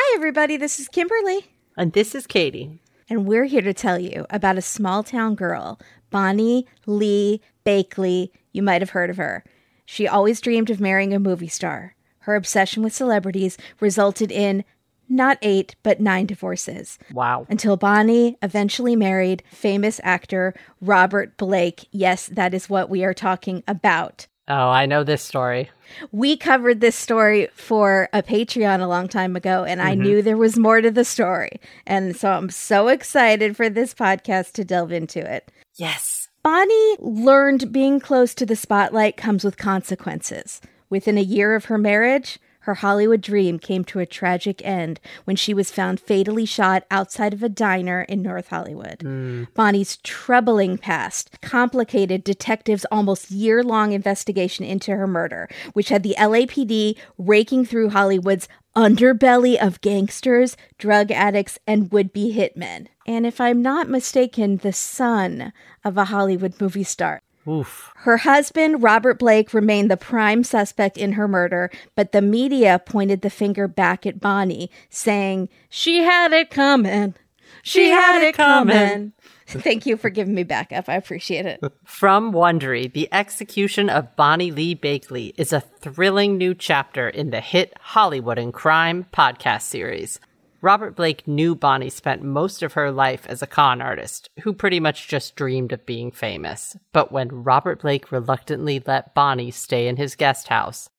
Hi, everybody. This is Kimberly. And this is Katie. And we're here to tell you about a small town girl, Bonny Lee Bakley. You might have heard of her. She always dreamed of marrying a movie star. Her obsession with celebrities resulted in not eight, but nine divorces. Wow. Until Bonny eventually married famous actor Robert Blake. Yes, that is what we are talking about. Oh, I know this story. We covered this story for a Patreon a long time ago, and I knew mm-hmm. there was more to the story. And so I'm so excited for this podcast to delve into it. Yes. Bonny learned being close to the spotlight comes with consequences. Within a year of her marriage, her Hollywood dream came to a tragic end when she was found fatally shot outside of a diner in North Hollywood. Mm. Bonny's troubling past complicated detectives' almost year long investigation into her murder, which had the LAPD raking through Hollywood's underbelly of gangsters, drug addicts, and would be hitmen. And if I'm not mistaken, the son of a Hollywood movie star. Oof. Her husband, Robert Blake, remained the prime suspect in her murder, but the media pointed the finger back at Bonny, saying, She had it coming. She had it coming. Thank you for giving me backup. I appreciate it. From Wondery, the execution of Bonny Lee Bakley is a thrilling new chapter in the hit Hollywood and Crime podcast series. Robert Blake knew Bonny spent most of her life as a con artist who pretty much just dreamed of being famous. But when Robert Blake reluctantly let Bonny stay in his guest house,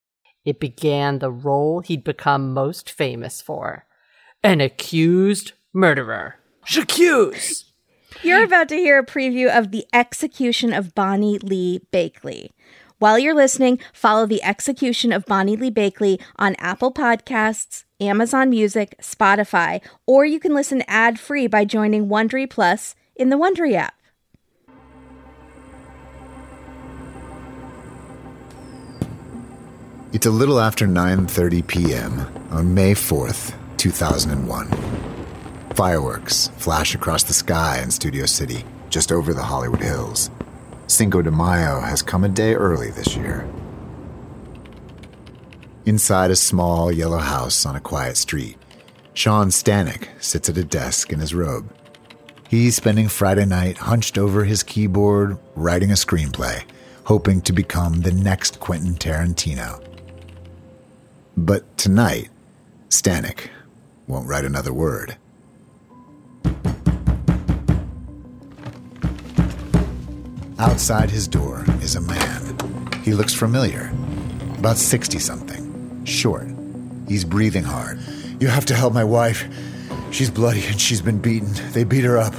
it began the role he'd become most famous for an accused murderer. J'accuse! You're about to hear a preview of the execution of Bonny Lee Bakley. While you're listening, follow the execution of Bonny Lee Bakley on Apple Podcasts, Amazon Music, Spotify, or you can listen ad free by joining Wondery Plus in the Wondery app. It's a little after 9:30 p.m. on May 4th, 2001. Fireworks flash across the sky in Studio City, just over the Hollywood Hills. Cinco de Mayo has come a day early this year. Inside a small yellow house on a quiet street, Sean Stanek sits at a desk in his robe. He's spending Friday night hunched over his keyboard, writing a screenplay, hoping to become the next Quentin Tarantino. But tonight, Stanek won't write another word. Outside his door is a man. He looks familiar. About 60 something. Short. He's breathing hard. You have to help my wife. She's bloody and she's been beaten. They beat her up.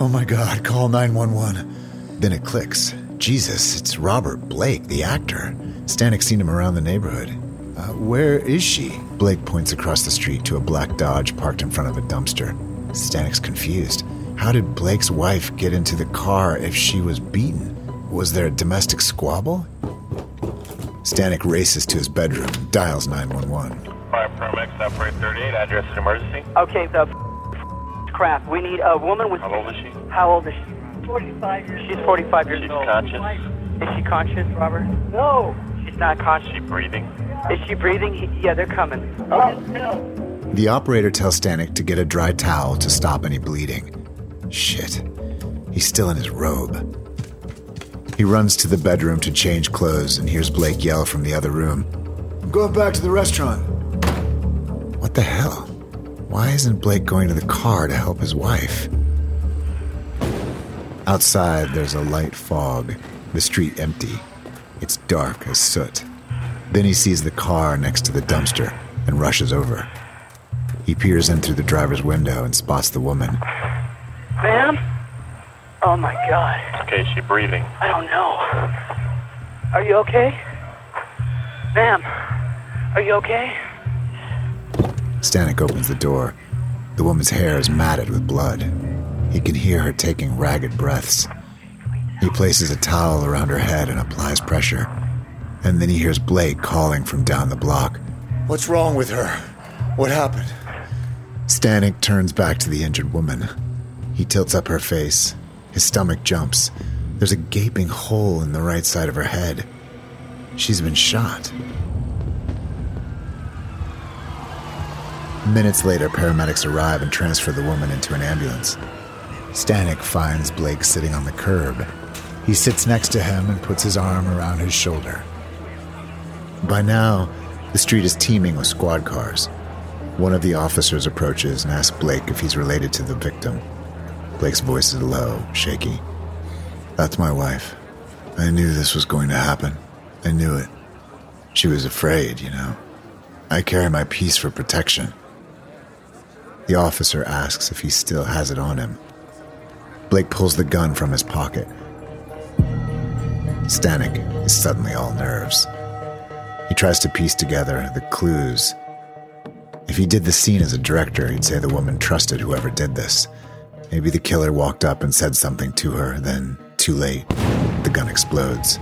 Oh my god, call 911. Then it clicks. Jesus, it's Robert Blake, the actor. Stanek's seen him around the neighborhood. Uh, where is she? Blake points across the street to a black Dodge parked in front of a dumpster. Stanek's confused. How did Blake's wife get into the car if she was beaten? Was there a domestic squabble? Stanek races to his bedroom, dials 911. Fire paramedics, operator 38, address is emergency. Okay, the f- crap. We need a woman with. How old is she? How old is she? 45 years She's 45 years She's old. conscious. Is she conscious, Robert? No. She's not Is conscious. she breathing? Is she breathing? He- Yeah, they're coming. Oh, no. The operator tells Stanek to get a dry towel to stop any bleeding. Shit. He's still in his robe. He runs to the bedroom to change clothes and hears Blake yell from the other room. I'm going back to the restaurant. What the hell? Why isn't Blake going to the car to help his wife? Outside, there's a light fog, the street empty. It's dark as soot. Then he sees the car next to the dumpster and rushes over. He peers in through the driver's window and spots the woman. Ma'am? Oh, my God. Okay, is she breathing? I don't know. Are you okay? Ma'am, are you okay? Stanek opens the door. The woman's hair is matted with blood. He can hear her taking ragged breaths. He places a towel around her head and applies pressure. And then he hears Blake calling from down the block. What's wrong with her? What happened? Stanek turns back to the injured woman. He tilts up her face. His stomach jumps. There's a gaping hole in the right side of her head. She's been shot. Minutes later, paramedics arrive and transfer the woman into an ambulance. Stanek finds Blake sitting on the curb. He sits next to him and puts his arm around his shoulder. By now, the street is teeming with squad cars. One of the officers approaches and asks Blake if he's related to the victim. Blake's voice is low, shaky. That's my wife. I knew this was going to happen. I knew it. She was afraid, you know. I carry my piece for protection. The officer asks if he still has it on him. Blake pulls the gun from his pocket. Stanek is suddenly all nerves. He tries to piece together the clues. If he did the scene as a director, he'd say the woman trusted whoever did this. Maybe the killer walked up and said something to her, then, too late, the gun explodes.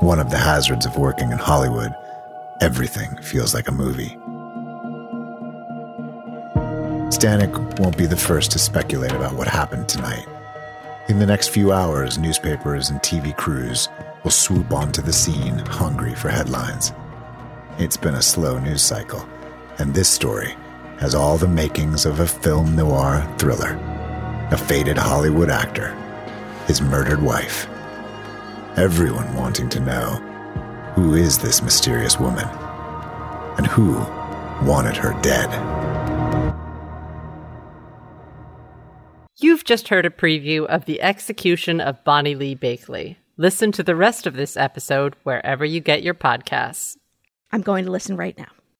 One of the hazards of working in Hollywood, everything feels like a movie. Stanek won't be the first to speculate about what happened tonight. In the next few hours, newspapers and TV crews will swoop onto the scene hungry for headlines. It's been a slow news cycle, and this story has all the makings of a film noir thriller. A faded Hollywood actor, his murdered wife. Everyone wanting to know who is this mysterious woman and who wanted her dead. You've just heard a preview of the execution of Bonny Lee Bakley. Listen to the rest of this episode wherever you get your podcasts. I'm going to listen right now.